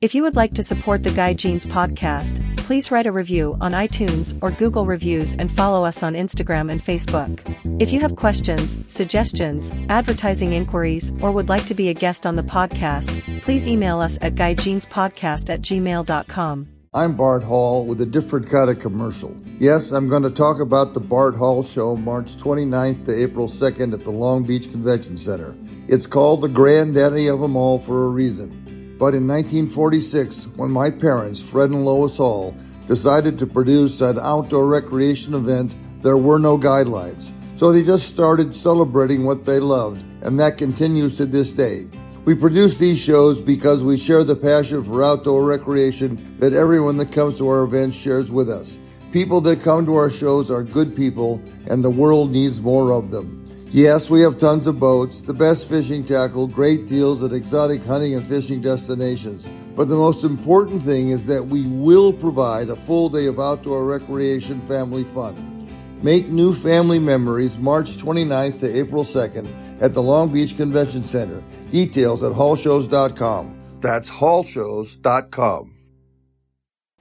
If you would like to support the Guy Jeans podcast, please write a review on iTunes or Google Reviews and follow us on Instagram and Facebook. If you have questions, suggestions, advertising inquiries, or would like to be a guest on the podcast, please email us at guyjeanspodcast at gmail.com. I'm Bart Hall with a different kind of commercial. Yes, I'm going to talk about the Bart Hall Show March 29th to April 2nd at the Long Beach Convention Center. It's called the granddaddy of them all for a reason. But in 1946, when my parents, Fred and Lois Hall, decided to produce an outdoor recreation event, there were no guidelines. So they just started celebrating what they loved, and that continues to this day. We produce these shows because we share the passion for outdoor recreation that everyone that comes to our events shares with us. People that come to our shows are good people, and the world needs more of them. Yes, we have tons of boats, the best fishing tackle, great deals at exotic hunting and fishing destinations. But the most important thing is that we will provide a full day of outdoor recreation family fun. Make new family memories March 29th to April 2nd at the Long Beach Convention Center. Details at hallshows.com. That's hallshows.com.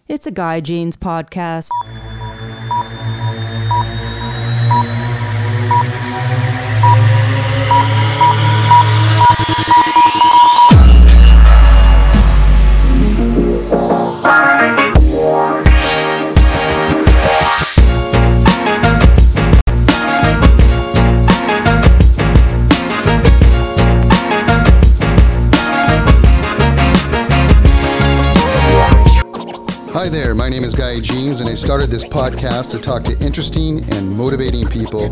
It's a Guy Jeans podcast. Started this podcast to talk to interesting and motivating people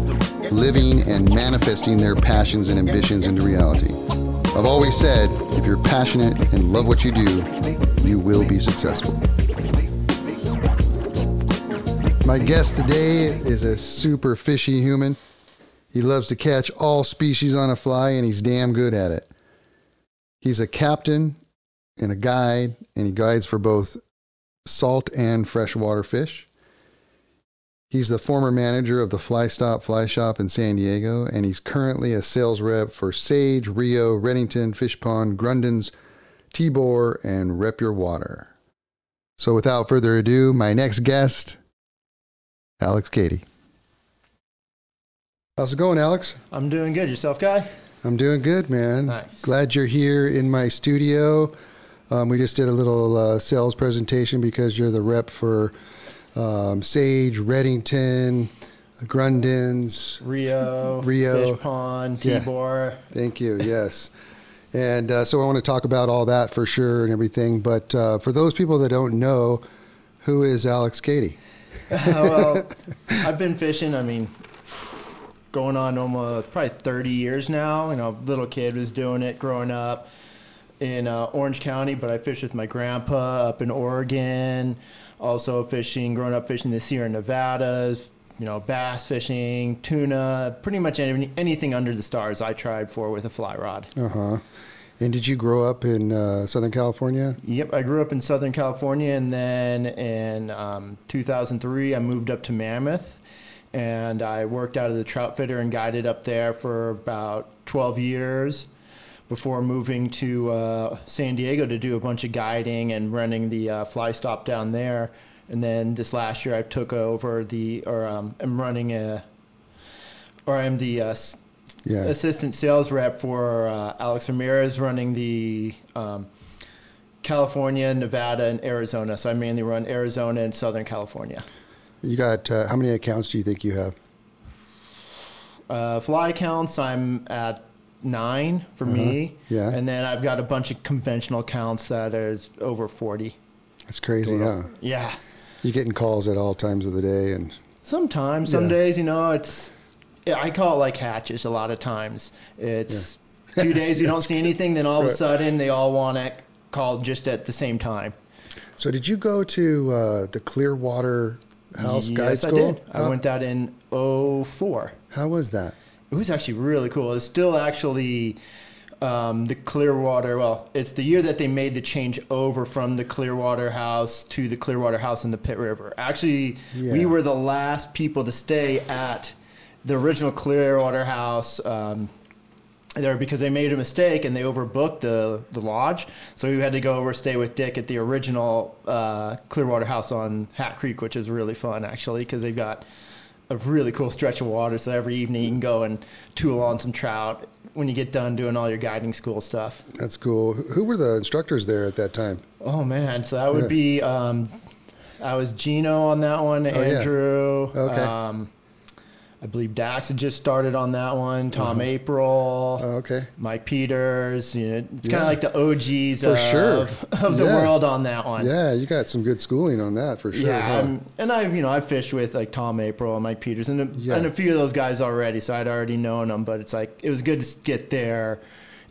living and manifesting their passions and ambitions into reality. I've always said if you're passionate and love what you do, you will be successful. My guest today is a super fishy human. He loves to catch all species on a fly, and he's damn good at it. He's a captain and a guide, and he guides for both salt and freshwater fish. He's the former manager of the Fly Stop Fly Shop in San Diego, and he's currently a sales rep for Sage, Rio, Redington, Fish Pond, Grundens, Tibor, and Rep Your Water. So without further ado, my next guest, Alex Cady. How's it going, Alex? I'm doing good. Yourself, guy? I'm doing good, man. Nice. Glad you're here in my studio. Um, we just did a little uh, sales presentation because you're the rep for um, Sage, Redington, Grundens, Rio, Rio. Fish Pond, Yeah. Thank you. Yes. And uh, so I want to talk about all that for sure and everything. But uh, for those people that don't know, who is Alex Cady? well, I've been fishing. I mean, going on almost probably 30 years now. You know, little kid was doing it growing up in uh, Orange County, but I fished with my grandpa up in Oregon. Also fishing, growing up fishing the Sierra Nevadas. You know, bass fishing, tuna, pretty much any, anything under the stars. I tried for with a fly rod. Uh huh. And did you grow up in uh, Southern California? Yep, I grew up in Southern California, and then in um, 2003, I moved up to Mammoth, and I worked out of the trout fitter and guided up there for about 12 years before moving to uh, San Diego to do a bunch of guiding and running the uh, fly stop down there. And then this last year, I took over the, or um, I'm running a, or I'm the uh, Yeah. assistant sales rep for uh, Alex Ramirez running the um, California, Nevada, and Arizona. So I mainly run Arizona and Southern California. You got uh, how many accounts do you think you have? Uh, fly accounts. I'm at nine for me. Uh-huh. Yeah. And then I've got a bunch of conventional counts that is over 40. That's crazy, huh? Yeah. You're getting calls at all times of the day, and Sometimes, some Yeah. days, you know, it's, I call it like hatches a lot of times. It's a few days you don't see anything, then all of a sudden they all want it called just at the same time. so did you go to uh, the Clearwater House Guide yes, School? I did. I went that in 04. How was that? It was actually really cool. It's still actually um, the Clearwater. Well, it's the year that they made the change over from the Clearwater House to the Clearwater House in the Pit River. Actually, we were the last people to stay at the original Clearwater House. Um, there because they made a mistake and they overbooked the the lodge. So we had to go over stay with Dick at the original uh, Clearwater House on Hat Creek, which is really fun actually because they've got a really cool stretch of water. So every evening you can go and tool on some trout when you get done doing all your guiding school stuff. That's cool. Who were the instructors there at that time? Oh man, so that would Yeah. be um, I was Gino on that one, Oh, yeah. Andrew. Okay. Um, I believe Dax had just started on that one. Tom April. Oh, okay. Mike Peters, you know, it's kind of like the OGs For of, sure. of the Yeah. world on that one. Yeah, you got some good schooling on that for sure. Yeah, huh? And I, you know, I fished with like Tom April and Mike Peters and a, Yeah. and a few of those guys already, so I'd already known them. But it's like it was good to get their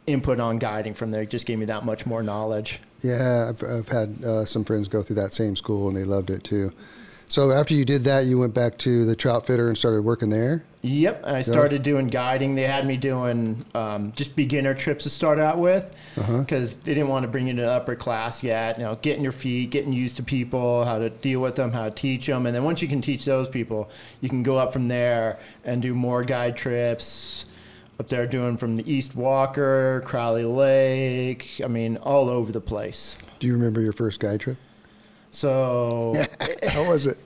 input on guiding from there. It just gave me that much more knowledge. Yeah, I've, I've had uh, some friends go through that same school and they loved it too. So after you did that, you went back to the trout fitter and started working there. Yep, I started doing guiding. They had me doing um, just beginner trips to start out with Uh-huh. because they didn't want to bring you to upper class yet. You know, getting your feet, getting used to people, how to deal with them, how to teach them, and then once you can teach those people, you can go up from there and do more guide trips. Up there, doing from the East Walker, Crowley Lake. I mean, all over the place. Do you remember your first guide trip? So How was it?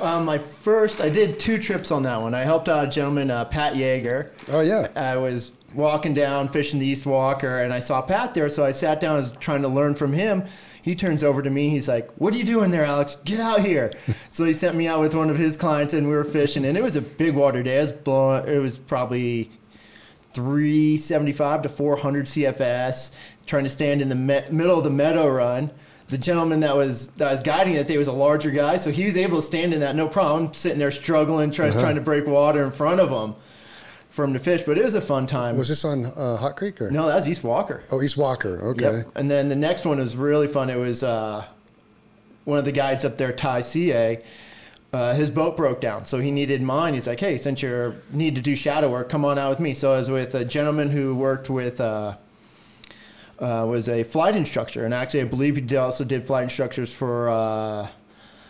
um, my first, I did two trips on that one. I helped out a gentleman, uh, Pat Yeager. Oh yeah. I was walking down fishing the East Walker and I saw Pat there, so I sat down, I was trying to learn from him. He turns over to me, he's like, What are you doing there, Alex? Get out here. so he sent me out with one of his clients and we were fishing and it was a big water day. It was blowing it was probably 375 to 400 CFS, trying to stand in the me- middle of the meadow run. The gentleman that was that was guiding that day was a larger guy, so he was able to stand in that no problem. Sitting there struggling, trying Uh-huh. trying to break water in front of him for him to fish. But it was a fun time. Was this on uh, Hot Creek or? no, that was East Walker. Oh, East Walker. Okay. Yep. And then the next one was really fun. It was uh, one of the guys up there, Ty CA. Uh, his boat broke down, so he needed mine. He's like, "Hey, since you need to do shadow work, come on out with me." So I was with a gentleman who worked with uh, was a flight instructor, and actually, I believe he did, also did flight instructors for uh,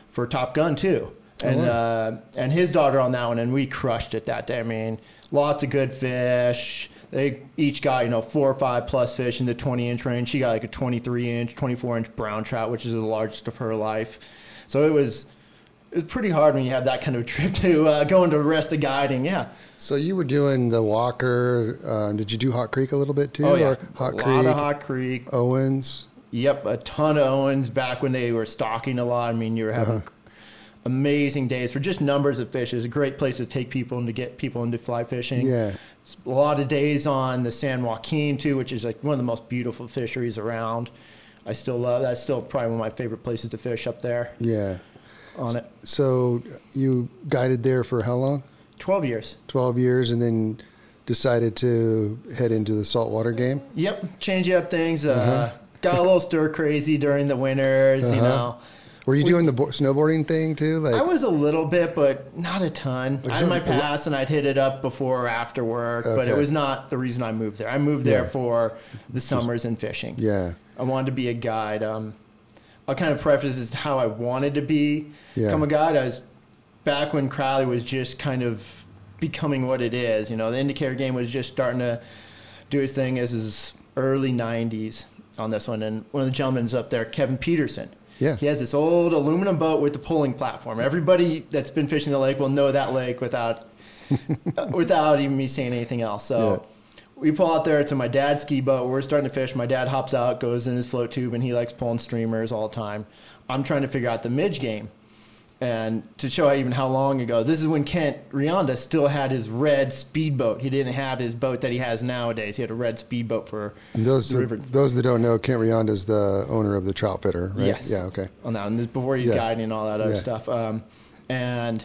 for Top Gun too. And uh, and his daughter on that one, and we crushed it that day. I mean, lots of good fish. They each got you know four or five plus fish in the twenty inch range. She got like a twenty three inch, twenty four inch brown trout, which is the largest of her life. So it was it was pretty hard when you have that kind of trip to uh, go into the rest of guiding. Yeah. So you were doing the Walker. Uh, did you do Hot Creek a little bit too? Oh yeah. Or Hot a Creek, lot of Hot Creek. Owens. Yep, a ton of Owens back when they were stocking a lot. I mean, you were having Uh-huh. amazing days for just numbers of fish. It's a great place to take people and to get people into fly fishing. Yeah. A lot of days on the San Joaquin too, which is like one of the most beautiful fisheries around. I still love that's still probably one of my favorite places to fish up there Yeah. On it. So you guided there for how long? Twelve years. 12 years and then decided to head into the saltwater game? Yep, changing up things. Uh, Uh-huh. Got a little stir crazy during the winters, you Uh-huh. know. Were you doing the bo- snowboarding thing too? Like I was a little bit, but not a ton. I had my pass and I'd hit it up before or after work, but it was not the reason I moved there. I moved there Yeah. for the summers and fishing. yeah. I wanted to be a guide. Um, I'll kind of preface as how I wanted to be Yeah. become a guide. I was back when Crowley was just kind of becoming what it is. You know, the indicator game was just starting to do its thing as his early 90s on this one. And one of the gentlemen's up there, Kevin Peterson. Yeah. He has this old aluminum boat with the pulling platform. Everybody that's been fishing the lake will know that lake without without even me saying anything else. So Yeah. We pull out there to my dad's ski boat. We're starting to fish. My dad hops out, goes in his float tube, and he likes pulling streamers all the time. I'm trying to figure out the midge game. And to show even how long ago, this is when Kent Rianda still had his red speedboat. He didn't have his boat that he has nowadays. He had a red speedboat for And those the river. those that don't know, Kent Rianda is the owner of the Trout Fitter, right? Yes. Yeah. Okay. on that. And this before he's Yeah. guiding and all that other Yeah. stuff. Um, and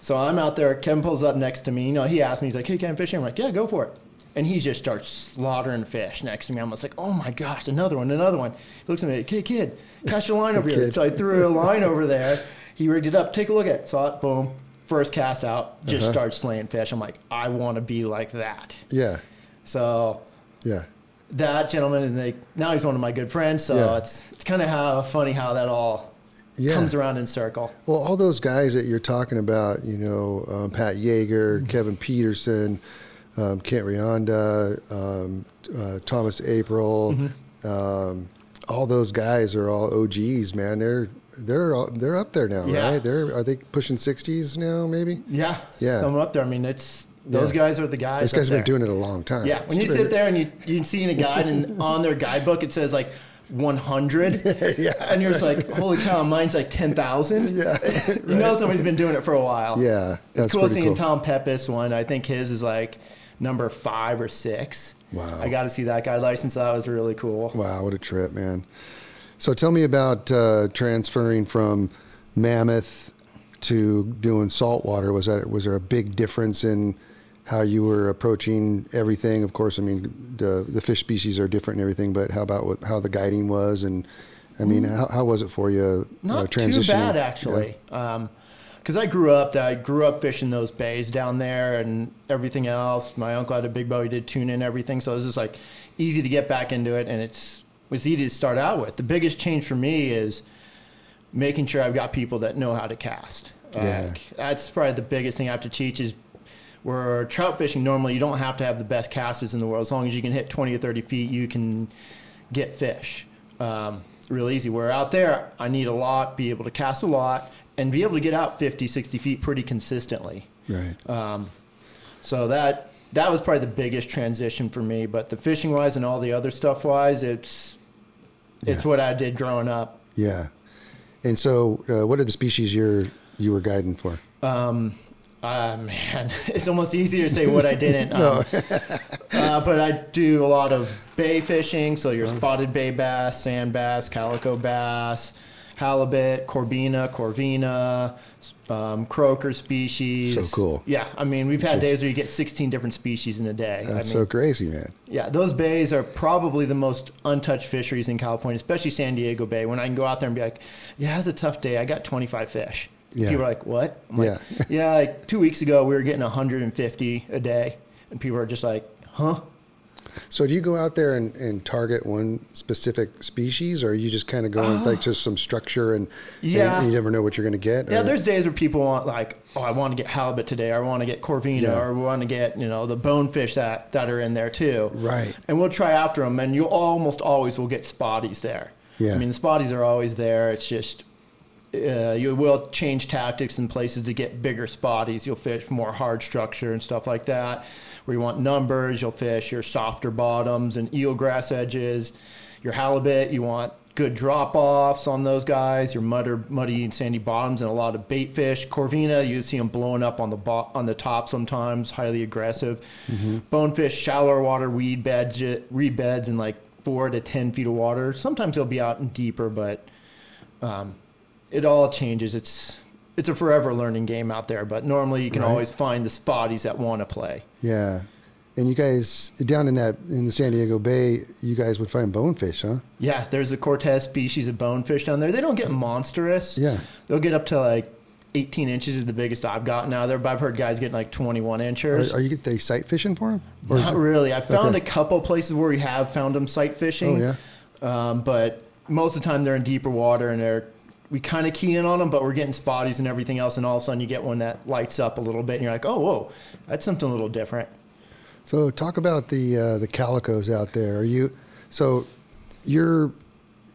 so I'm out there. Kevin pulls up next to me. You know, he asked me, he's like, "Hey, can I fish?" here?" I'm like, "Yeah, go for it." And he just starts slaughtering fish next to me. I'm just like, "Oh my gosh, another one, another one." He looks at me, like, "Hey, kid, cast your line over here." Kid. So I threw a line over there. He rigged it up. Take a look at it. Saw it. Boom. First cast out. Just Uh-huh. starts slaying fish. I'm like, I want to be like that. Yeah. So Yeah. that gentleman, and like now he's one of my good friends. So Yeah. it's it's kind of how funny how that all Yeah. comes around in circle. Well, all those guys that you're talking about, you know, um, Pat Yeager, Kevin Peterson, um, Kent Rianda, um, uh, Thomas April, Mm-hmm. um, all those guys are all OGs, man. They're they're all, they're up there now, Yeah. right? They're are they pushing sixties now, maybe? Yeah, Yeah. Some up there. I mean, it's those Yeah. guys are the guys. Those guys have been doing it a long time. Yeah, when you It's- sit there and you you see a guide and on their guidebook it says like 100, Yeah. and you're just like, holy cow, mine's like 10,000. Yeah. you know somebody's been doing it for a while. Yeah, that's it's cool seeing cool. Tom Pepis one. I think his is like number five or six. Wow. I got to see that guy license. That was really cool. Wow, what a trip, man! So tell me about uh, transferring from Mammoth to doing saltwater. Was that was there a big difference in how you were approaching everything? Of course, I mean the the fish species are different and everything, but how about what, how the guiding was and I mean how, how was it for you? Mm. Not uh, too bad actually. Because I grew up, I grew up fishing those bays down there and everything else. My uncle had a big boat; he did tuna and everything, so it was just like easy to get back into it, and it's was easy to start out with. The biggest change for me is making sure I've got people that know how to cast. Yeah. Like, that's probably the biggest thing I have to teach is where trout fishing normally you don't have to have the best casters in the world as long as you can hit 20 or 30 feet you can get fish um, real easy where out there i need a lot be able to cast a lot and be able to get out 50 60 feet pretty consistently Right. so that that was probably the biggest transition for me but the fishing wise and all the other stuff wise it's it's Yeah. what i did growing up yeah. And so, uh, what are the species you're you were guiding for? Um, uh, man, it's almost easier to say what I didn't. Um, uh, but I do a lot of bay fishing, so your spotted bay bass, sand bass, calico bass, halibut, corbina, corvina, um, croaker species. So cool. Yeah, I mean, we've had Just- days where you get 16 different species in a day. I That's mean, so crazy, man. yeah, those bays are probably the most untouched fisheries in California, especially San Diego Bay. When I can go out there and be like, "Yeah, it's a tough day. I got 25 fish." Yeah. People are like, "What?" I'm like, Yeah. yeah. Like two weeks ago, we were getting 150 a day, and people are just like, "Huh?" So do you go out there and, and target one specific species, or are you just kind of going like uh-huh. to some structure and, Yeah. and you never know what you're going to get? Yeah, there's days where people want like, "Oh, I want to get halibut today. or I want to get corvina, Yeah. or we want to get you know the bonefish that that are in there too." Right. And we'll try after them, and you'll almost always will get spotties there. Yeah. I mean, the spotties are always there. It's just uh, you will change tactics in places to get bigger spotties. You'll fish more hard structure and stuff like that. Where you want numbers, you'll fish your softer bottoms and eelgrass edges. Your halibut, you want good drop offs on those guys. Your mudder, muddy and sandy bottoms and a lot of bait fish. Corvina, you see them blowing up on the bo- on the top sometimes, highly aggressive. Bonefish, shallower water, weed beds, reed beds, in like four to ten feet of water. Sometimes they'll be out in deeper, but um, it all changes. It's it's a forever learning game out there, but normally you can Right. always find the spotties that want to play. yeah. And you guys down in that in the San Diego Bay, you guys would find bonefish, huh? Yeah, there's a Cortez species of bonefish down there. They don't get monstrous. Yeah. They'll get up to like 18 inches is the biggest I've gotten out of there, but I've heard guys getting like 21 inches. Are, are you they sight fishing for them? Or Not really. I found Okay. a couple places where we have found them sight fishing. Oh yeah. Um, but most of the time they're in deeper water and they're we kind of key in on them, but we're getting spotties and everything else, and all of a sudden you get one that lights up a little bit, and you're like, oh, whoa, that's something a little different. So talk about the uh, the calicos out there. Are you so you're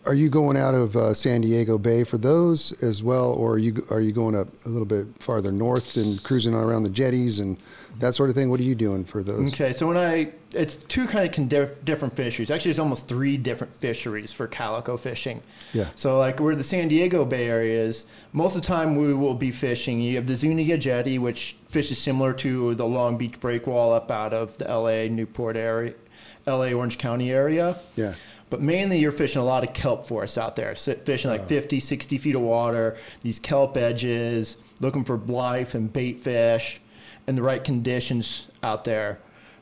are you going out of uh, San Diego Bay for those as well, or are you are you going up a little bit farther north and cruising around the jetties and that sort of thing? What are you doing for those? Okay, so when I, it's two kind of con- different fisheries. Actually, it's almost three different fisheries for calico fishing. Yeah. So like where the San Diego Bay area is, most of the time we will be fishing. You have the Zuniga Jetty, which fishes similar to the Long Beach Breakwall up out of the L.A. Newport area, L.A. Orange County area. Yeah. But mainly you're fishing a lot of kelp forests out there. Fishing like 50, 60 feet of water, these kelp edges, looking for life and bait fish and the right conditions out there.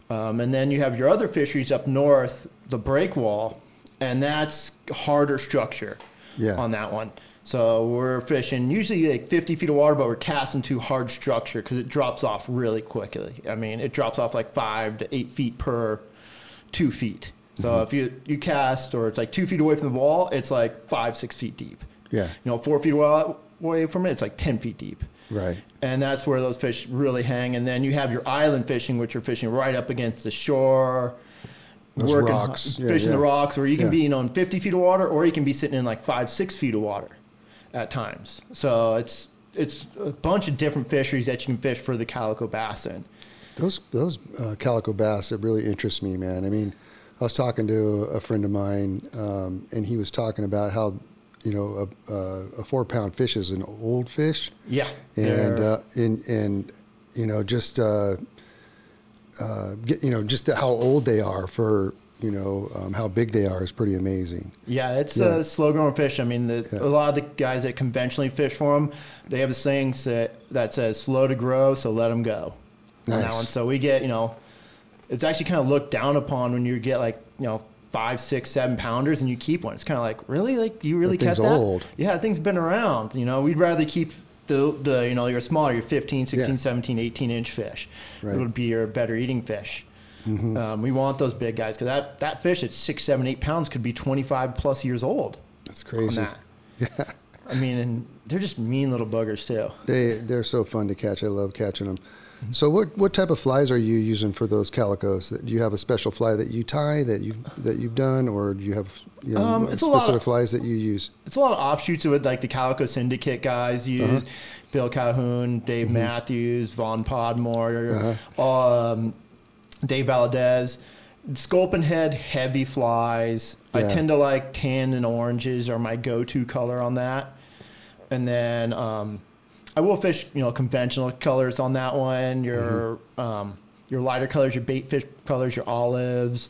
Um, and then you have your other fisheries up north, the breakwall, and that's harder structure Yeah. on that one. So we're fishing usually like 50 feet of water, but we're casting to hard structure because it drops off really quickly. I mean, it drops off like five to eight feet per two feet. So Mm-hmm. if you, you cast or it's like two feet away from the wall, it's like five, six feet deep. Yeah. You know, four feet away from it, it's like 10 feet deep. Right. And that's where those fish really hang. And then you have your island fishing, which you're fishing right up against the shore. Those working- rocks. Yeah, fishing the rocks, where you can Yeah. be in on 50 feet of water, or you can be sitting in like five, six feet of water at times. So it's it's a bunch of different fisheries that you can fish for the calico bass in. Those those uh, calico bass it really interest me, man. I mean, I was talking to a friend of mine, um, and he was talking about how you know a, a, a four pound fish is an old fish, Yeah, and uh, and and you know just uh, uh, get, you know just how old they are for you know um, how big they are is pretty amazing. Yeah, it's Yeah. a slow growing fish. I mean, the, Yeah. a lot of the guys that conventionally fish for them, they have a saying that, that says slow to grow, so let them go on that Nice. one. So we get, you know, it's actually kind of looked down upon when you get like, you know, five, six, seven pounders and you keep one. It's kind of like, really? Like, you really That kept that? old. Yeah, that thing's been around. You know, we'd rather keep the, the you know, your smaller, your 15, 16, Yeah. 17, 18 inch fish. Right. Mm-hmm. It would be your better eating fish. Um, we want those big guys because that, that fish at six, seven, eight pounds could be 25 plus years old That's crazy. that. Yeah. I mean, and they're just mean little buggers too. They they're so fun to catch. I love catching them. So what what type of flies are you using for those calicos? That- Do you have a special fly that you tie that you that you've done, or do you have you know, Um, it's a lot specific of- flies that you use? It's a lot of offshoots of it, like the Calico Syndicate guys use, Bill Calhoun, Dave Matthews, Vaughn Podmore, um, Dave Valdez. Sculpin head, heavy flies. I tend to like tan and oranges are my go-to color on that. And then um, I will fish, you know, conventional colors on that one. Your um, your lighter colors, your bait fish colors, your olives,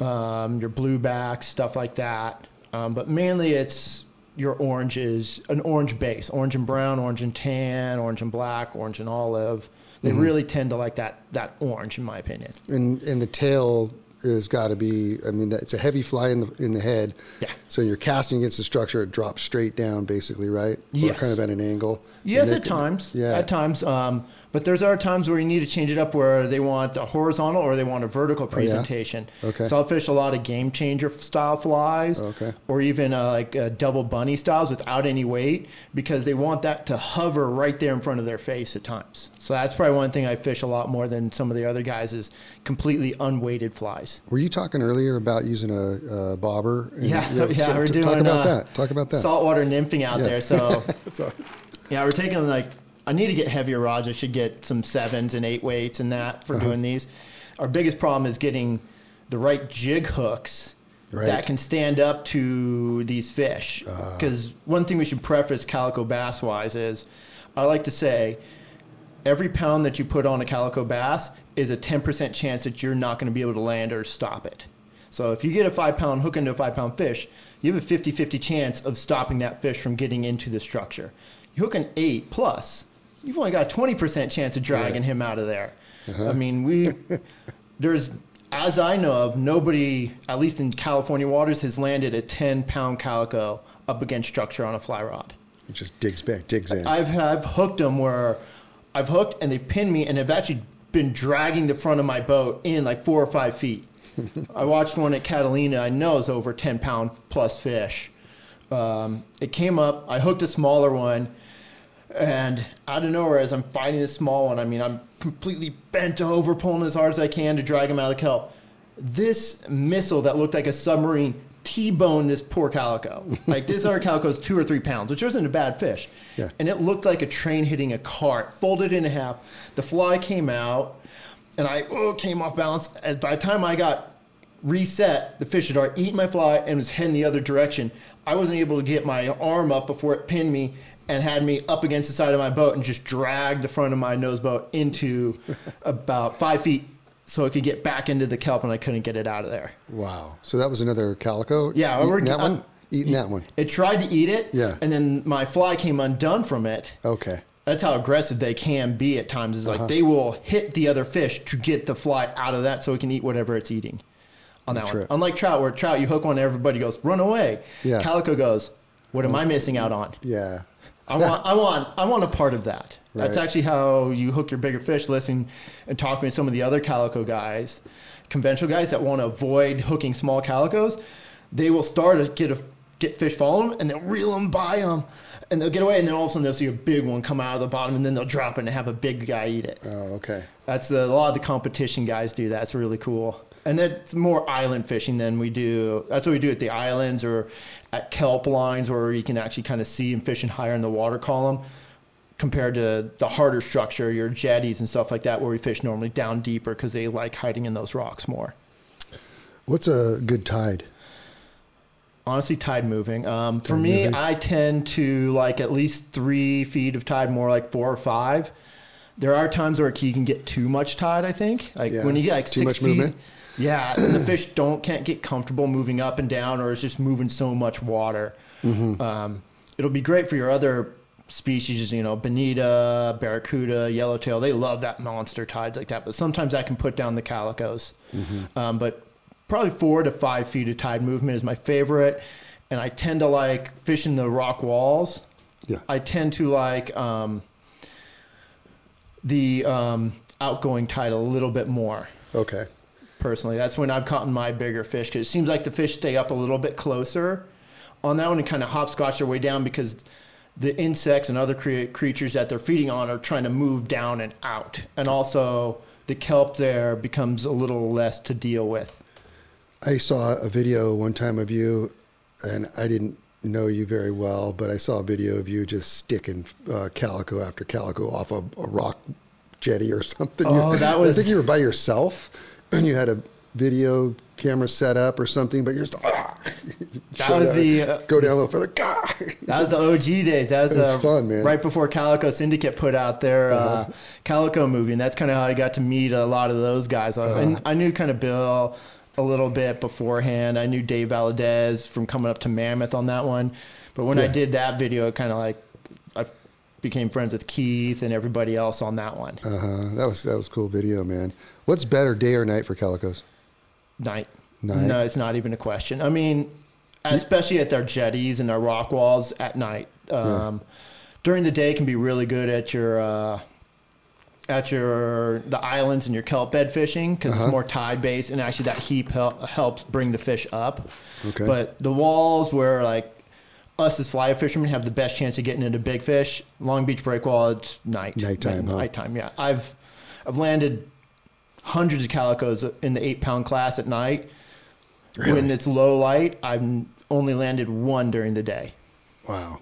um, your bluebacks, stuff like that. Um, but mainly it's your oranges, an orange base, orange and brown, orange and tan, orange and black, orange and olive. They really tend to like that that orange, in my opinion. And and the tail has got to be. I mean, it's a heavy fly in the in the head. Yeah. So you're casting against the structure. It drops straight down, basically, right? Yes. Or kind of at an angle. Yes, at times. Yeah. At times. Um, but there's other times where you need to change it up where they want a horizontal or they want a vertical presentation. Oh, Okay. So I'll fish a lot of game changer style flies. Okay. Or even uh, like uh, double bunny styles without any weight because they want that to hover right there in front of their face at times. So that's probably one thing I fish a lot more than some of the other guys is completely unweighted flies. Were you talking earlier about using a, a bobber? And- Yeah, yeah, so we're t- doing Talk about uh, that. Talk about that. saltwater nymphing out Yeah. there. So- Yeah, we're taking like I need to get heavier rods. I should get some sevens and eight weights and that Uh-huh. for doing these. Our biggest problem is getting the right jig hooks Right. that can stand up to these fish. Uh. Because one thing we should preface calico bass wise is I like to say every pound that you put on a calico bass is a 10% chance that you're not going to be able to land or stop it. So if you get a five pound hook into a five pound fish, you have a 50 50 chance of stopping that fish from getting into the structure. You hook an eight plus, you've only got a 20% chance of dragging him out of there. I mean, we, there's, as I know of, nobody, at least in California waters, has landed a 10 pound calico up against structure on a fly rod. It just digs back, digs in. I've I've hooked them where I've hooked and they pinned me and have actually been dragging the front of my boat in like four or five feet. I watched one at Catalina. I know it's over ten pound plus fish. Um, it came up. I hooked a smaller one, and out of nowhere, as I'm fighting this small one, I mean, I'm completely bent over, pulling as hard as I can to drag him out of the kelp. This missile that looked like a submarine T-boned this poor calico. Like this other calico is two or three pounds, which wasn't a bad fish. Yeah. And it looked like a train hitting a cart, folded in half. The fly came out, and I oh, came off balance. And by the time I got reset, the fish had already eaten my fly and was heading the other direction. I wasn't able to get my arm up before it pinned me and had me up against the side of my boat and just dragged the front of my nose boat into about five feet so it could get back into the kelp and I couldn't get it out of there. wow. So that was another calico? Yeah, Eating we're- that one? Eating that one. It tried to eat it, Yeah. and then my fly came undone from it. Okay. That's how aggressive they can be at times. Is like Uh-huh. they will hit the other fish to get the fly out of that so it can eat whatever it's eating on that one. Unlike trout, where trout you hook one, everybody goes run away. Yeah. Calico goes, what am I missing out on? Yeah. I want, I want, I want a part of that. That's actually how you hook your bigger fish. Listening and talking to some of the other calico guys, conventional guys that want to avoid hooking small calicos, they will start to get a get fish follow them, and they'll reel them by them, and they'll get away, and then all of a sudden they'll see a big one come out of the bottom, and then they'll drop it and have a big guy eat it. Oh, okay. That's a, a lot of the competition guys do. That's really cool. And that's more island fishing than we do. That's what we do at the islands or at kelp lines, where you can actually kind of see and fishing higher in the water column compared to the harder structure, your jetties and stuff like that, where we fish normally down deeper because they like hiding in those rocks more. What's a good tide? Honestly, tide moving. Um, for Tide me, moving. I tend to like at least three feet of tide, more like four or five. There are times where you can get too much tide. I think, like Yeah. when you get like Too six much feet. movement? Yeah, the fish don't can't get comfortable moving up and down, or it's just moving so much water. Mm-hmm. Um, it'll be great for your other species, you know, bonita, barracuda, yellowtail. They love that monster tides like that. But sometimes I can put down the calicos. Mm-hmm. Um, but probably four to five feet of tide movement is my favorite, and I tend to like fishing the rock walls. Yeah. I tend to like um, the um, outgoing tide a little bit more Okay. personally. That's when I've caught my bigger fish because it seems like the fish stay up a little bit closer on that one and kind of hopscotch their way down because the insects and other crea- creatures that they're feeding on are trying to move down and out. And also, the kelp there becomes a little less to deal with. I saw a video one time of you, and I didn't know you very well, but I saw a video of you just sticking uh, calico after calico off a, a rock jetty or something. Oh, You- that was- I think you were by yourself, and you had a video camera set up or something, but you're just, ah, That was up. the, uh, go down a little further. Gah! That was the OG days. That was, It was uh, fun, man. Uh-huh. Right before Calico Syndicate put out their uh, Calico movie, and that's kind of how I got to meet a lot of those guys. Uh, And Uh-huh. I knew kind of Bill a little bit beforehand. I knew Dave Valadez from coming up to Mammoth on that one. But when I did that video, it kind of like I became friends with Keith and everybody else on that one. Uh-huh. That was that was a cool video, man. What's better, day or night for calicos? night. Night? No, it's not even a question. I mean, especially at their jetties and their rock walls at night. Um, During the day can be really good at your uh, at your the islands and your kelp bed fishing because Uh-huh. it's more tide based and actually that heap hel- helps bring the fish up. Okay. But the walls where like us as fly fishermen have the best chance of getting into big fish. Long Beach breakwall, it's night. Nighttime, huh? Nighttime, yeah. I've I've landed hundreds of calicos in the eight pound class at night. Really? When it's low light, I've only landed one during the day. Wow.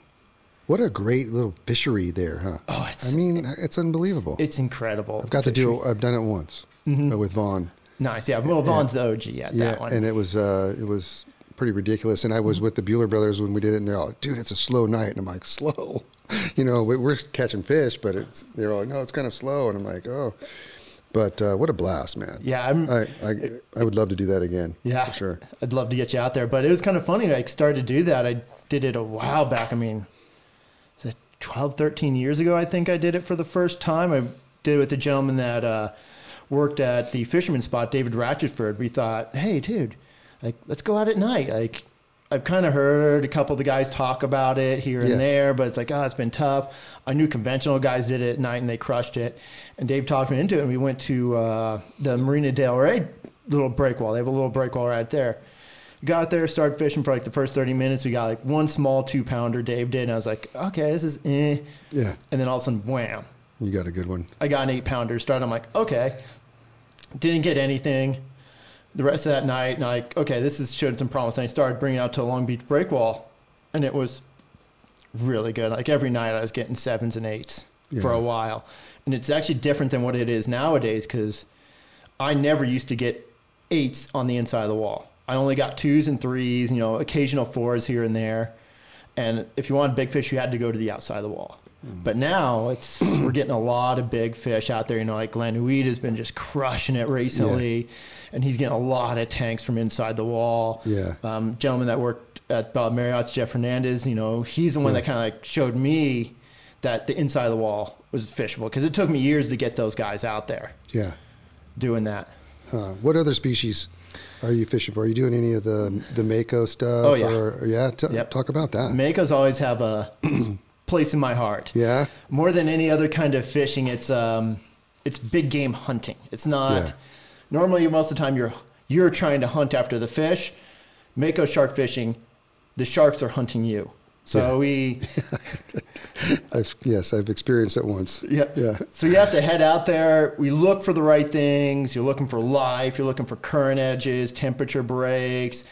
What a great little fishery there, huh? Oh, it's I mean, it's unbelievable. it's incredible. I've got to do. I've done it once uh, with Vaughn. nice. Yeah, well, Vaughn's the OG at Yeah, that one. and it was uh, it was pretty ridiculous. And I was with the Bueller brothers when we did it, and they're all, "Dude, it's a slow night." And I'm like, "Slow," you know, we- we're catching fish, but it's they're all, "No, it's kind of slow." And I'm like, "Oh," but uh, what a blast, man! yeah, I'm, I, I I would love to do that again. yeah, for sure. I'd love to get you out there, but it was kind of funny. I started to do that. I did it a while back. I mean, 12, 13 years ago? I think I did it for the first time. I did it with a gentleman that uh, worked at the fisherman spot, David Ratchford. We thought, hey, dude, like let's go out at night. Like I've kind of heard a couple of the guys talk about it here and Yeah. there, but it's like, oh, it's been tough. I knew conventional guys did it at night and they crushed it. And Dave talked me into it. And we went to uh, the Marina Del Rey little break wall. They have a little break wall right there. Got there, started fishing for like the first 30 minutes. We got like one small two pounder Dave did. And I was like, okay, this is eh. Yeah, And then all of a sudden, wham, you got a good one. I got an eight pounder. Started, I'm like, okay. Didn't get anything. The rest of that night, and I like, okay, this is showing some promise. And I started bringing it out to a Long Beach breakwall, and it was really good. Like every night, I was getting sevens and eights for a while, and it's actually different than what it is nowadays because I never used to get eights on the inside of the wall. I only got twos and threes, you know, occasional fours here and there. And if you wanted big fish, you had to go to the outside of the wall. But now it's we're getting a lot of big fish out there. You know, like Glenn Weed has been just crushing it recently, and he's getting a lot of tanks from inside the wall. Yeah. Um, gentleman that worked at Bob Marriott's, Jeff Hernandez. You know, he's the one that kind of like showed me that the inside of the wall was fishable because it took me years to get those guys out there Yeah. doing that. Huh. What other species are you fishing for? Are you doing any of the the Mako stuff? Oh, yeah. Or, yeah. T- Yep. Talk about that. Makos always have a place in my heart. yeah. more than any other kind of fishing, it's um, it's big game hunting. It's not Yeah. normally most of the time you're you're trying to hunt after the fish. Mako shark fishing, the sharks are hunting you. So Yeah. we I've, yes, I've experienced it once. Yeah. Yeah. So you have to head out there. We look for the right things. You're looking for life. You're looking for current edges, temperature breaks,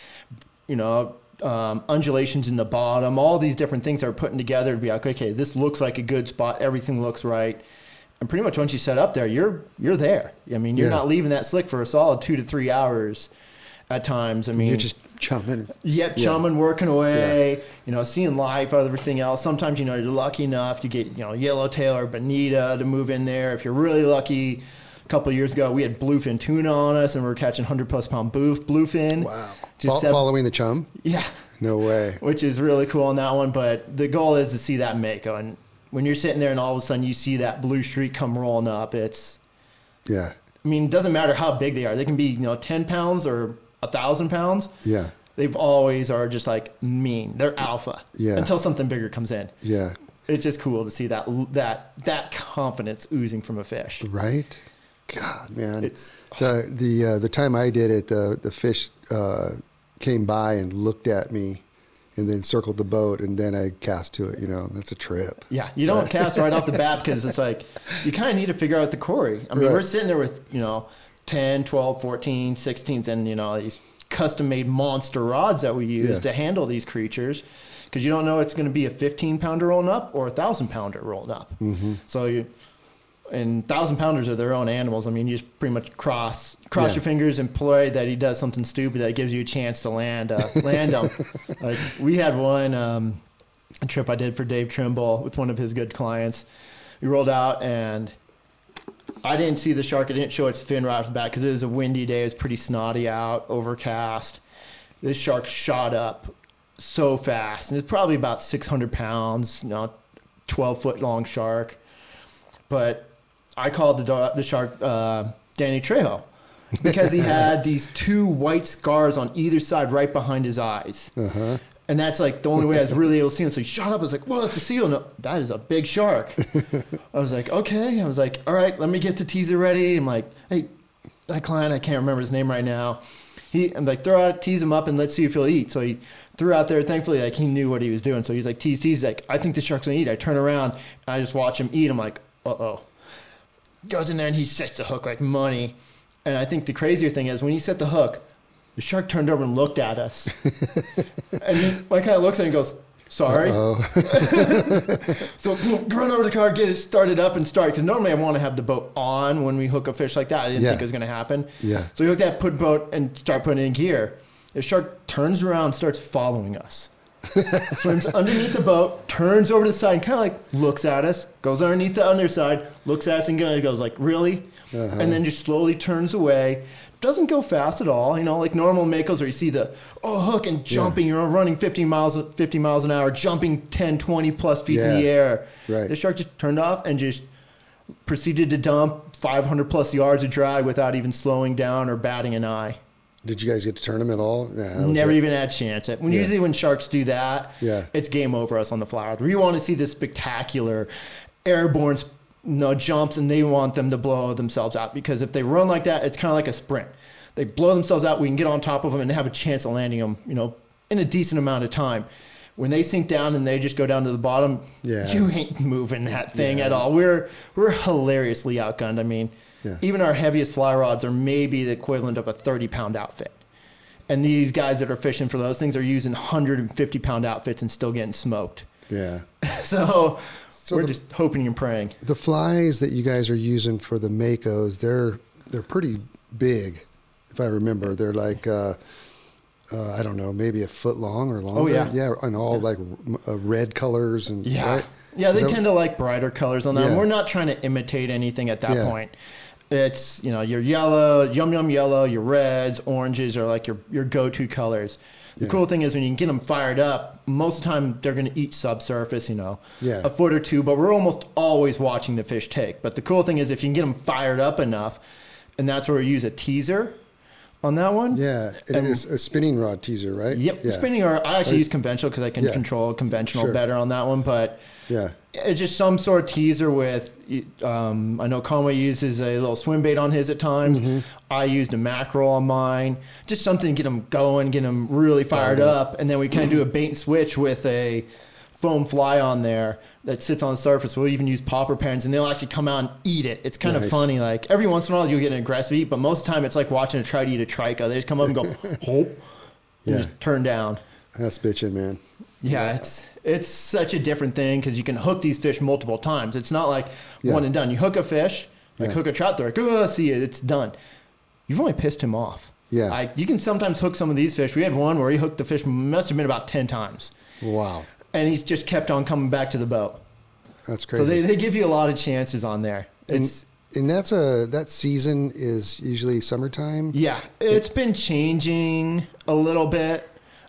you know, um, undulations in the bottom. All these different things are putting together to be like, okay, this looks like a good spot. Everything looks right. And pretty much once you set up there, you're you're there. I mean, you're Yeah. not leaving that slick for a solid two to three hours at times. I mean, You're just chumming. Yep, Yeah. chumming, working away, you know, seeing life everything else. Sometimes, you know, you're lucky enough, you get, you know, yellowtail or bonita to move in there. If you're really lucky, a couple of years ago, we had bluefin tuna on us and we were catching 100 plus pound boof, bluefin. Wow. Just Fo- sev- following the chum? Yeah, No way. which is really cool on that one. But the goal is to see that mako. And when you're sitting there and all of a sudden you see that blue streak come rolling up, it's, Yeah. I mean, it doesn't matter how big they are. They can be, you know, 10 pounds or a thousand pounds. Yeah. They've always are just like mean. They're alpha. Yeah. Until something bigger comes in. Yeah. It's just cool to see that that that confidence oozing from a fish. Right? God, man. It's- the the uh, the time I did it, the the fish uh, came by and looked at me, and then circled the boat, and then I cast to it. You know, that's a trip. Yeah, you don't cast right off the bat because it's like you kind of need to figure out the quarry. I mean, Right. we're sitting there with, you know, 10, 12, 14, 16s and, you know, these custom made monster rods that we use Yeah. to handle these creatures because you don't know it's going to be a 15 pounder rolling up or a thousand pounder rolling up. Mm-hmm. So you, and thousand pounders are their own animals. I mean, you just pretty much cross cross Yeah. your fingers and pray that he does something stupid that gives you a chance to land uh, land him. like we had one um, a trip I did for Dave Trimble with one of his good clients. We rolled out and I didn't see the shark. It didn't show its fin right off the bat because it was a windy day. It was pretty snotty out, overcast. This shark shot up so fast, and it's probably about 600 pounds, you know, 12 foot long shark. But I called the the shark uh, Danny Trejo because he had these two white scars on either side, right behind his eyes. Uh-huh. And that's like the only way I was really able to see him. So he shot up. I was like, "Well, it's a seal." No, that is a big shark. I was like, "Okay." I was like, "All right, let me get the teaser ready." I'm like, "Hey, that client, I can't remember his name right now." He, I'm like, "Throw out, tease him up, and let's see if he'll eat." So he threw out there. Thankfully, like he knew what he was doing. So he's like, "Tease, tease." Like, I think the shark's gonna eat. I turn around and I just watch him eat. I'm like, "Uh oh." Goes in there and he sets the hook like money. And I think the crazier thing is when he set the hook, the shark turned over and looked at us. and like kind of looks at it and goes, sorry. So run over to the car, get it started up and start. Because normally I want to have the boat on when we hook a fish like that. I didn't Yeah. think it was going to happen. Yeah. So we hook that put boat and start putting in gear. The shark turns around and starts following us. Swims underneath the boat, turns over to the side, and kind of like looks at us, goes underneath the underside, looks at us, and goes like, "Really?" Uh-huh. And then just slowly turns away. Doesn't go fast at all, you know, like normal makos where you see the oh hook and jumping, you're running 50 miles 50 miles an hour, jumping 10, 20 plus feet in the air. Right. The shark just turned off and just proceeded to dump 500 plus yards of drag without even slowing down or batting an eye. did you guys get to turn them at all? Nah, Never even had a chance. When Yeah. usually when sharks do that, Yeah. it's game over us on the fly. We want to see the spectacular airborne no jumps, and they want them to blow themselves out because if they run like that, it's kind of like a sprint. They blow themselves out. We can get on top of them and have a chance of landing them. You know, in a decent amount of time. When they sink down and they just go down to the bottom, Yeah, you ain't moving that thing Yeah. at all. We're we're hilariously outgunned. I mean, Yeah. even our heaviest fly rods are maybe the equivalent of a 30 pound outfit. And these guys that are fishing for those things are using 150 pound outfits and still getting smoked. Yeah. So, So we're the- just hoping and praying. The flies that you guys are using for the makos, they're they're pretty big, if I remember. They're like uh, uh, I don't know, maybe a foot long or longer. Oh, yeah. yeah, and all like uh, red colors and Yeah. right? Yeah, they that- tend to like brighter colors on them. Yeah. We're not trying to imitate anything at that Yeah. point. It's, you know, your yellow, yum yum yellow, your reds, oranges are like your, your go to colors. The Yeah. cool thing is when you can get them fired up, most of the time they're going to eat subsurface, you know, Yeah. a foot or two, but we're almost always watching the fish take. But the cool thing is if you can get them fired up enough, and that's where we use a teaser on that one. Yeah, it And- is a spinning rod teaser, right? Yep. Yeah. Spinning rod. I actually use conventional because I can Yeah. control conventional Sure. better on that one, but Yeah. it's just some sort of teaser with. Um, I know Conway uses a little swim bait on his at times. Mm-hmm. I used a mackerel on mine. Just something to get them going, get them really fired Fired up, and then we kind of do a bait and switch with a foam fly on there that sits on the surface. We'll even use popper parents, and they'll actually come out and eat it. It's kind of funny. Like every once in a while, you'll get an aggressive eat, but most of the time, it's like watching a trout eat a trico. They just come up and go, "Hope," and Yeah. just turn down. That's bitching, man. Yeah, it's it's such a different thing because you can hook these fish multiple times. It's not like Yeah. one and done. You hook a fish, like Yeah. hook a trout, they're like, oh, see it, it's done. You've only pissed him off. Yeah. Like you can sometimes hook some of these fish. We had one where he hooked the fish must have been about ten times, Wow. And he's just kept on coming back to the boat. That's crazy. So they, they give you a lot of chances on there. and, It's and that's a that season is usually summertime. Yeah, it's been changing a little bit.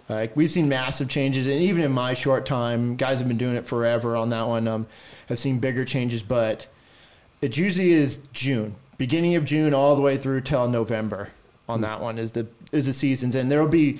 Like we've seen massive changes, and even in my short time, guys have been doing it forever on that one. Um, have seen bigger changes, but it usually is June, beginning of June, all the way through till November. On that one is the is the seasons, and there will be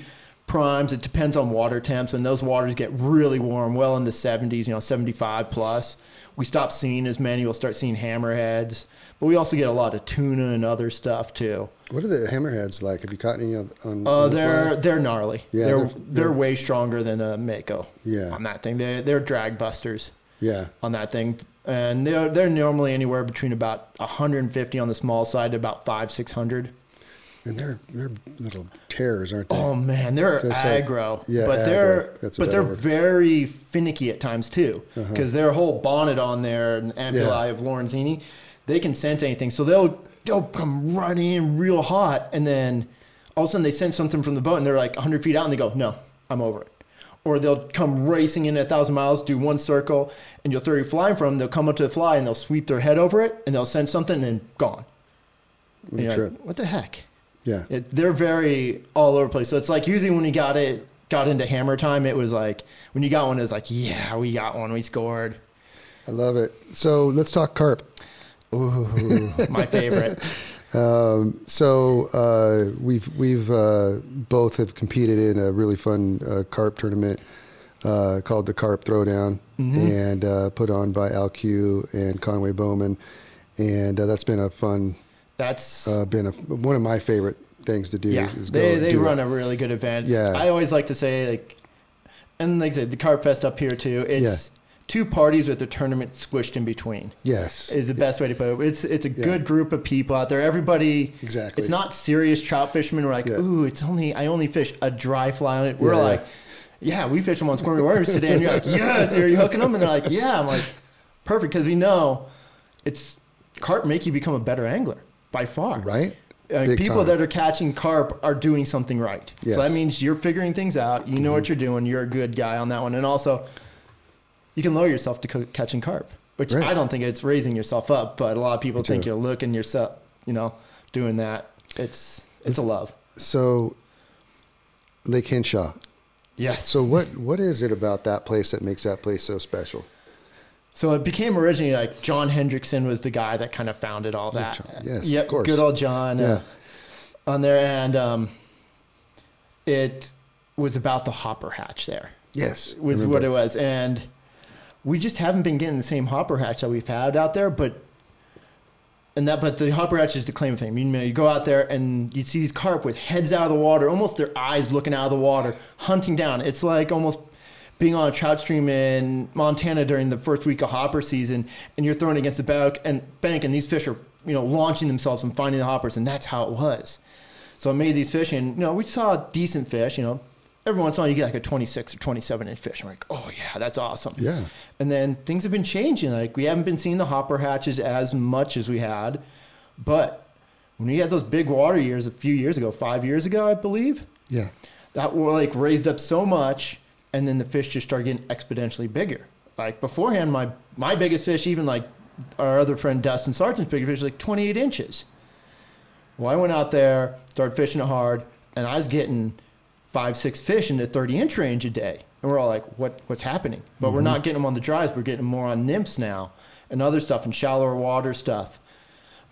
primes. It depends on water temps, and those waters get really warm, well in the 70s, you know, 75 plus. We stop seeing as many. We'll start seeing hammerheads, but we also get a lot of tuna and other stuff too. What are the hammerheads like? Have you caught any on? on Uh, they're fly? they're gnarly. Yeah, they're, they're- they're they're- way stronger than a mako. Yeah. on that thing. They they're drag busters yeah. on that thing, and they're they're normally anywhere between about 150 on the small side to about five six hundred. And they're they're little terrors, aren't they? Oh man, they're like- aggro, yeah, but aggro. they're but they're word. very finicky at times too, Uh-huh. because their whole bonnet on there and ampullae Yeah. of Lorenzini, they can sense anything, so they'll they'll come running in real hot, and then all of a sudden they sense something from the boat, and they're like 100 feet out, and they go, "No, I'm over it." Or they'll come racing in at a thousand miles, do one circle, and you'll throw your fly from. them. They'll come up to the fly and they'll sweep their head over it, and they'll sense something, and gone. And like, what the heck? Yeah. It, they're very all over the place. So it's like usually when you got it, got into hammer time, it was like when you got one, it was like, yeah, we got one, we scored. I love it. So let's talk carp. Ooh, my favorite. Um, so uh, we've we've uh, both have competed in a really fun uh, carp tournament uh, called the Carp Throwdown, and uh, put on by Al Q and Conway Bowman, and uh, that's been a fun, That's uh, been a, one of my favorite things to do. yeah. is go They they run a really good event. Yeah. I always like to say like, and like I said, the Carp Fest up here too. It's two parties with a tournament squished in between. yes, Is the best way to put it. It's it's a Yeah. good group of people out there. Everybody Exactly. It's not serious trout fishermen. We're like, Yeah. ooh, it's only I only fish a dry fly on it. We're Yeah, yeah. like, yeah, we fish them on squirmy waters today, and you're like, yes, are you hooking them? And they're like, yeah. I'm like, perfect, because we know it's carp make you become a better angler by far. right. Uh, people time. that are catching carp are doing something right. Yes. So that means you're figuring things out. You know what you're doing. You're a good guy on that one, and also you can lower yourself to co- catching carp, which Right. I don't think it's raising yourself up, but a lot of people Me think too. you're looking yourself, you know, doing that. It's it's a love. So Lake Henshaw. Yes. So what what is it about that place that makes that place so special? So it became originally like John Hendrickson was the guy that kind of founded all that. John, yes, Yep. of course. Good old John. Yeah. Uh, on there, and um, it was about the hopper hatch there. Yes, was what it was, and we just haven't been getting the same hopper hatch that we've had out there. But and that, but the hopper hatch is the claim of fame. You know, you go out there and you'd see these carp with heads out of the water, almost their eyes looking out of the water, hunting down. It's like almost being on a trout stream in Montana during the first week of hopper season, and you're throwing against the bank, and bank, and these fish are you know launching themselves and finding the hoppers, and that's how it was. So I made these fish, and you know we saw decent fish. You know, every once in a while you get like a 26 or 27 inch fish. I'm like, oh yeah, that's awesome. Yeah. And then things have been changing. Like we haven't been seeing the hopper hatches as much as we had, but when we had those big water years a few years ago, five years ago, I believe, Yeah. that were like raised up so much, and then the fish just started getting exponentially bigger. Like beforehand, my my biggest fish, even like our other friend Dustin Sargent's big fish, was like 28 inches. Well, I went out there, started fishing it hard, and I was getting five, six fish in the 30 inch range a day. And we're all like, what, what's happening? But we're not mm-hmm. getting them on the dries. We're getting more on nymphs now and other stuff and shallower water stuff.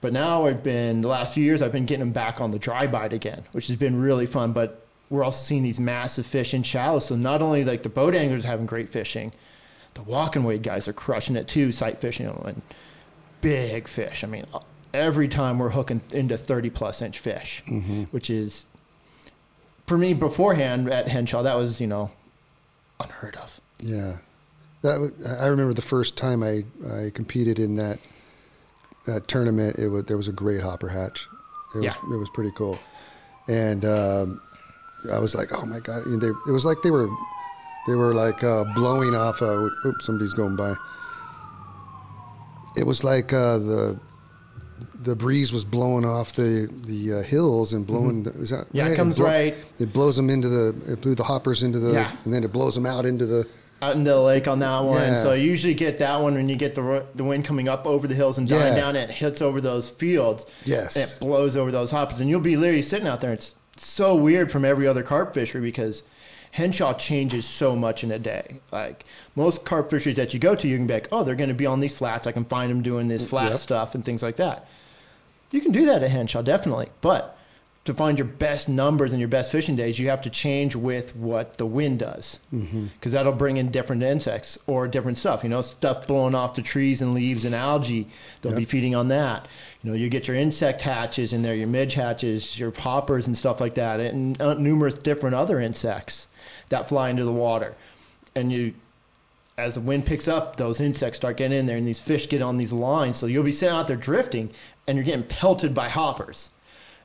But now I've been the last few years I've been getting them back on the dry bite again, which has been really fun. But we're also seeing these massive fish in shallow. So not only like the boat anglers having great fishing, the walk and wade guys are crushing it too, sight fishing and big fish. I mean, every time we're hooking into 30 plus inch fish, which is for me beforehand at Henshaw, that was, you know, unheard of. Yeah, that was, I remember the first time I, I competed in that that tournament. It was there was a great hopper hatch. It was Yeah. it was pretty cool, and um, I was like, oh my god! They, it was like they were they were like uh, blowing off. A, oops, somebody's going by. It was like uh, the the breeze was blowing off the the uh, hills and blowing. Is that Mm-hmm. Yeah, it right? comes blow- right- It blows them into the. It blew the hoppers into the. Yeah. And then it blows them out into the. Out in the lake on that one. Yeah. So you usually get that one when you get the the wind coming up over the hills and dying Yeah. down and it hits over those fields. Yes. It blows over those hoppers. And you'll be literally sitting out there. It's so weird from every other carp fishery because Henshaw changes so much in a day. Like most carp fisheries that you go to, you can be like, oh, they're going to be on these flats. I can find them doing this flat stuff and things like that. You can do that at Henshaw, definitely. But to find your best numbers and your best fishing days, you have to change with what the wind does. Because that'll bring in different insects or different stuff. You know, stuff blowing off the trees and leaves and algae. They'll be feeding on that. You know, you get your insect hatches in there, your midge hatches, your hoppers and stuff like that, and uh, numerous different other insects that fly into the water. And you as the wind picks up, those insects start getting in there, and these fish get on these lines. So you'll be sitting out there drifting, and you're getting pelted by hoppers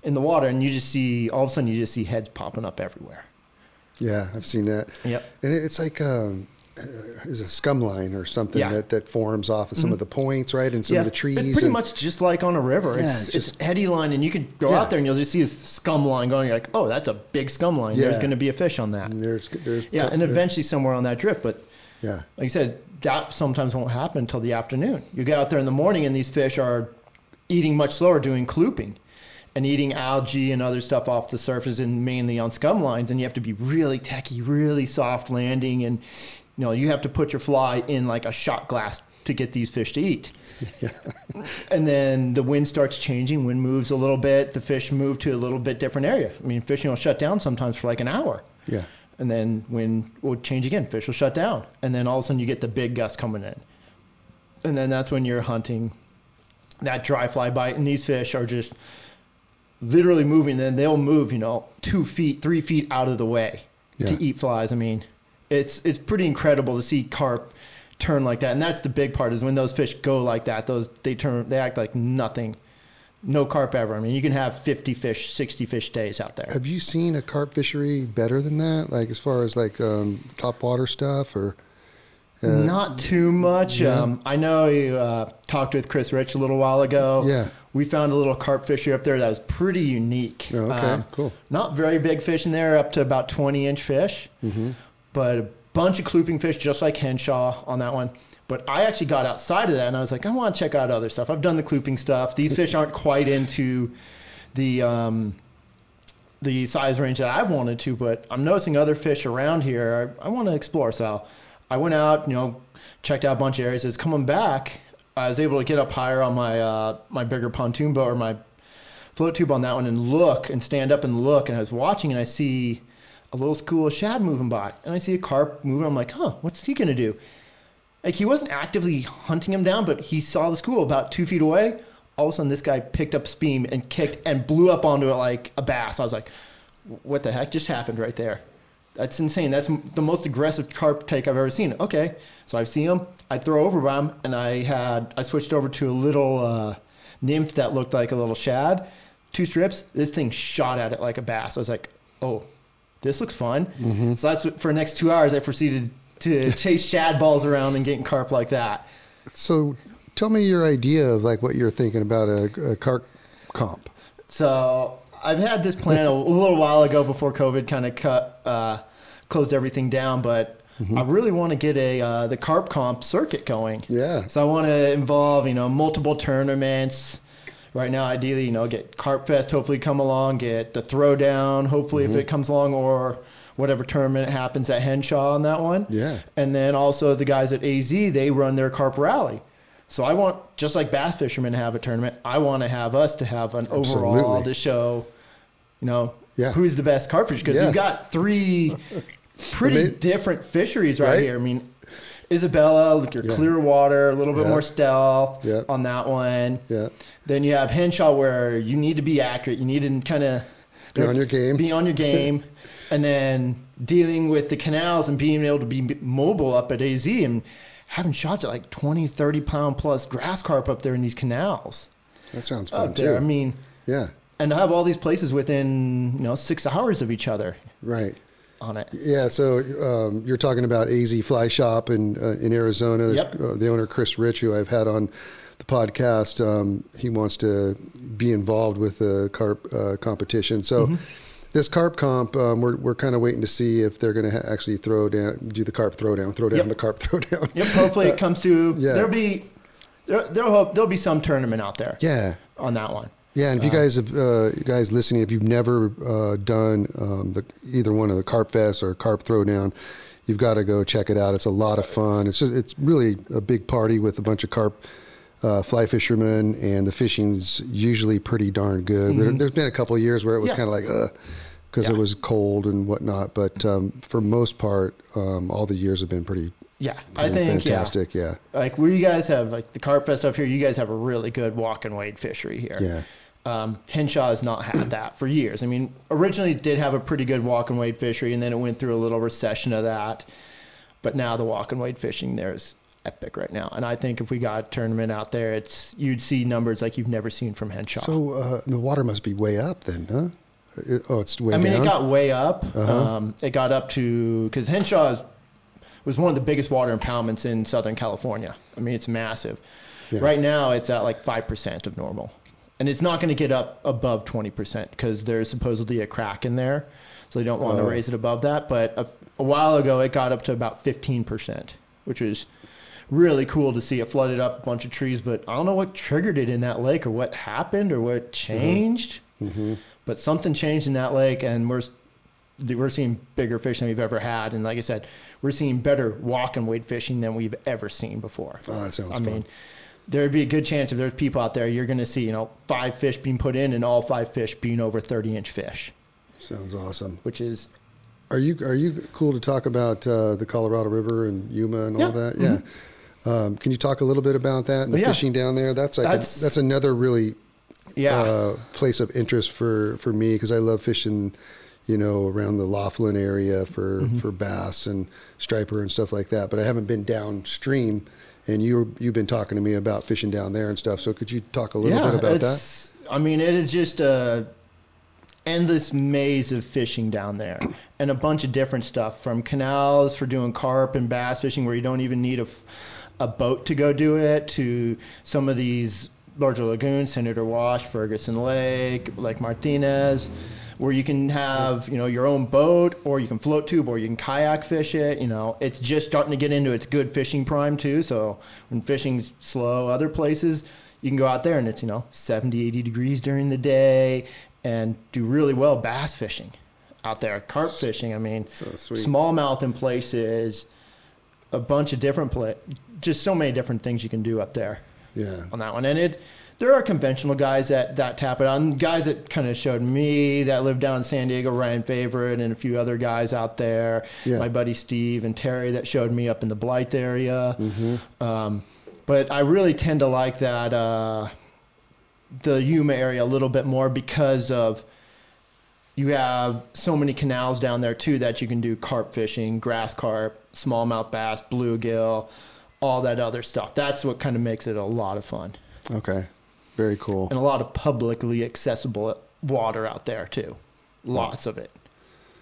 in the water, and you just see all of a sudden you just see heads popping up everywhere. Yeah, I've seen that. Yep. And it's like um, uh, is a scum line or something Yeah. Mm-hmm. that, that forms off of some of the points, right, and some of the trees. It's pretty and- much just like on a river. Yeah, it's, it's it's eddy line, and you could go Yeah. out there and you'll just see a scum line going. You're like, oh, that's a big scum line. There's going to be a fish on that. and there's there's Yeah, and eventually somewhere on that drift, but yeah like I said, that sometimes won't happen until the afternoon. You get out there in the morning, and these fish are eating much slower, doing clooping and eating algae and other stuff off the surface, and mainly on scum lines. And you have to be really techy, really soft landing, and you know you have to put your fly in like a shot glass to get these fish to eat. yeah. and then the wind starts changing. Wind moves a little bit. The fish move to a little bit different area. I mean, fishing will shut down sometimes for like an hour. yeah And then wind will change again, fish will shut down. And then all of a sudden you get the big gust coming in. And then that's when you're hunting that dry fly bite. And these fish are just literally moving. Then they'll move, you know, two feet, three feet out of the way Yeah. to eat flies. I mean, it's it's pretty incredible to see carp turn like that. And that's the big part is when those fish go like that, those they turn they act like nothing. No carp ever. I mean, you can have 50 fish, 60 fish days out there. Have you seen a carp fishery better than that? Like as far as like um, top water stuff or Not too much. Um, I know you uh, talked with Chris Rich a little while ago. Yeah. We found a little carp fishery up there that was pretty unique. Um, Oh, okay, cool. Not very big fish in there, up to about 20 inch fish, Mm-hmm. but a bunch of clooping fish, just like Henshaw on that one. But I actually got outside of that and I was like, I want to check out other stuff. I've done the clooping stuff. These fish aren't quite into the. Um, the size range that I've wanted to, but I'm noticing other fish around here. I, I want to explore. So I went out, you know, checked out a bunch of areas. As coming back, I was able to get up higher on my uh, my bigger pontoon boat or my float tube on that one and look and stand up and look. And I was watching and I see a little school of shad moving by, and I see a carp moving. I'm like, huh, what's he gonna do? Like he wasn't actively hunting him down, but he saw the school about two feet away. All of a sudden, this guy picked up speed and kicked and blew up onto it like a bass. I was like, "What the heck just happened right there?" That's insane. That's the most aggressive carp take I've ever seen. Okay, so I see him. I throw over by him, and I had I switched over to a little uh, nymph that looked like a little shad. Two strips. This thing shot at it like a bass. I was like, "Oh, this looks fun." So that's what, for the next two hours. I proceeded to chase shad balls around and getting carp like that. so? Tell me your idea of like what you're thinking about a, a carp comp. So I've had this plan a, little while ago before COVID kind of cut uh, closed everything down, but I really want to get a uh, the carp comp circuit going. Yeah. So I want to involve you know multiple tournaments. Right now, ideally, you know, get Carp Fest hopefully come along, get the Throwdown hopefully if it comes along, or whatever tournament happens at Henshaw on that one. Yeah. And then also the guys at AZ, they run their carp rally. So I want, just like bass fishermen have a tournament, I want to have us to have an overall to show, you know, Yeah. who's the best carp fish because Yeah. you've got three pretty I mean- different fisheries right, Right? here. I mean, Isabella, look, your Yeah. clear water, a little bit more stealth on that one. Yeah. Then you have Henshaw where you need to be accurate. You need to kind of Be on your game. Be on your game, and then dealing with the canals and being able to be mobile up at AZ and having shots at like 20, 30 pound plus grass carp up there in these canals That sounds fun up there. too. I mean, yeah. And have all these places within you know six hours of each other Right. on it. Yeah, so um, you're talking about AZ Fly Shop in uh, in Arizona. Yep. uh, the owner Chris Rich, who I've had on the podcast, um, he wants to be involved with the carp uh, competition. So Mm-hmm. this carp comp, um, we're we're kind of waiting to see if they're going to ha- actually throw down, do the carp throwdown, throw down Yep. the carp throwdown. Yep. Hopefully it comes to yeah. there'll be there there'll there'll be some tournament out there Yeah. on that one. Yeah, and if you guys have, uh, you guys listening, if you've never uh, done um, the, either one of the Carp Fest or Carp Throwdown, you've got to go check it out. It's a lot of fun. It's just it's really a big party with a bunch of carp uh, fly fishermen, and the fishing's usually pretty darn good. There, there's been a couple of years where it was Mm-hmm. Yeah. kind of like, uh, because it was cold and whatnot. But um, for most part, um, all the years have been pretty, Yeah, I think yeah. fantastic. Yeah, Like where you guys have like the carp fest up here, you guys have a really good walk and wade fishery here. yeah, Um, Henshaw has not had that for years. I mean, originally it did have a pretty good walk and wade fishery, and then it went through a little recession of that. But now the walk and wade fishing there is epic right now, and I think if we got a tournament out there, it's you'd see numbers like you've never seen from Henshaw. So uh, the water must be way up then, huh? It- oh, it's way I mean, down. it got way up. Uh-huh. Um, it got up to because Henshaw is, was one of the biggest water impoundments in Southern California. I mean, it's massive. Yeah. Right now, it's at like five percent of normal, and it's not going to get up above twenty percent because there's supposedly a crack in there, so they don't want Oh. to raise it above that. But a, a while ago, it got up to about fifteen percent, which was really cool to see. It flooded up a bunch of trees, but I don't know what triggered it in that lake or what happened or what mm-hmm. changed. Mm-hmm. But something changed in that lake, and we're we're seeing bigger fish than we've ever had. And like I said, we're seeing better walk and wade fishing than we've ever seen before. Oh, that sounds I fun. mean, there'd be a good chance if there's people out there, you're going to see, you know, five fish being put in and all five fish being over 30 inch fish, Sounds awesome. which is Are you are you cool to talk about uh, the Colorado River and Yuma and all Yeah. that? Yeah. Um, can you talk a little bit about that and the Yeah. fishing down there? That's like That's- a, that's another really yeah. uh, place of interest for for me because I love fishing. You know, around the Laughlin area for Mm-hmm. for bass and striper and stuff like that. But I haven't been downstream. And you you've been talking to me about fishing down there and stuff. So could you talk a little bit about that? I mean, it is just a endless maze of fishing down there, and a bunch of different stuff from canals for doing carp and bass fishing, where you don't even need a a boat to go do it, to some of these larger lagoons, Senator Wash, Ferguson Lake, Lake Martinez. Where you can have, you know, your own boat, or you can float tube, or you can kayak fish it. You know, it's just starting to get into its good fishing prime too. So when fishing's slow, other places, you can go out there and it's you know 70 80 degrees during the day and do really well bass fishing out there carp fishing i mean So sweet. smallmouth in places a bunch of different pla- just so many different things you can do up there Yeah. on that one and it there are conventional guys that that tap it on guys that kind of showed me that live down in san diego ryan favorite and a few other guys out there Yeah. my buddy steve and terry that showed me up in the blythe area Mm-hmm. um, but I really tend to like that uh, the Yuma area a little bit more because of you have so many canals down there too that you can do carp fishing, grass carp, smallmouth bass, bluegill, all that other stuff. That's what kind of makes it a lot of fun Okay. Very cool. and a lot of publicly accessible water out there too. Lots of it.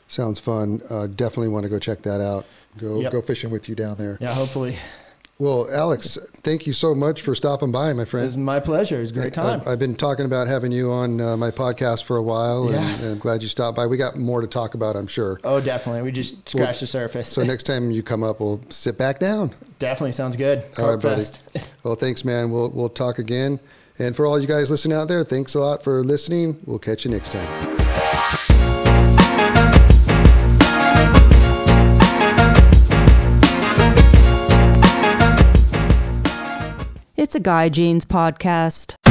Sounds fun. Uh, definitely want to go check that out. Go Yep. go fishing with you down there. Yeah, hopefully. Well, Alex, thank you so much for stopping by, my It was friend. my pleasure. It was a great time. I've, I've been talking about having you on uh, my podcast for a while, and, Yeah. and I'm glad you stopped by. We got more to talk about, I'm sure. oh, definitely. We just scratched the surface. So next time you come up, we'll sit back down. definitely sounds good. All right, buddy. Well, thanks, man. We'll we'll talk again. And for all you guys listening out there, thanks a lot for listening. We'll catch you next time. It's a Guy Jeans podcast.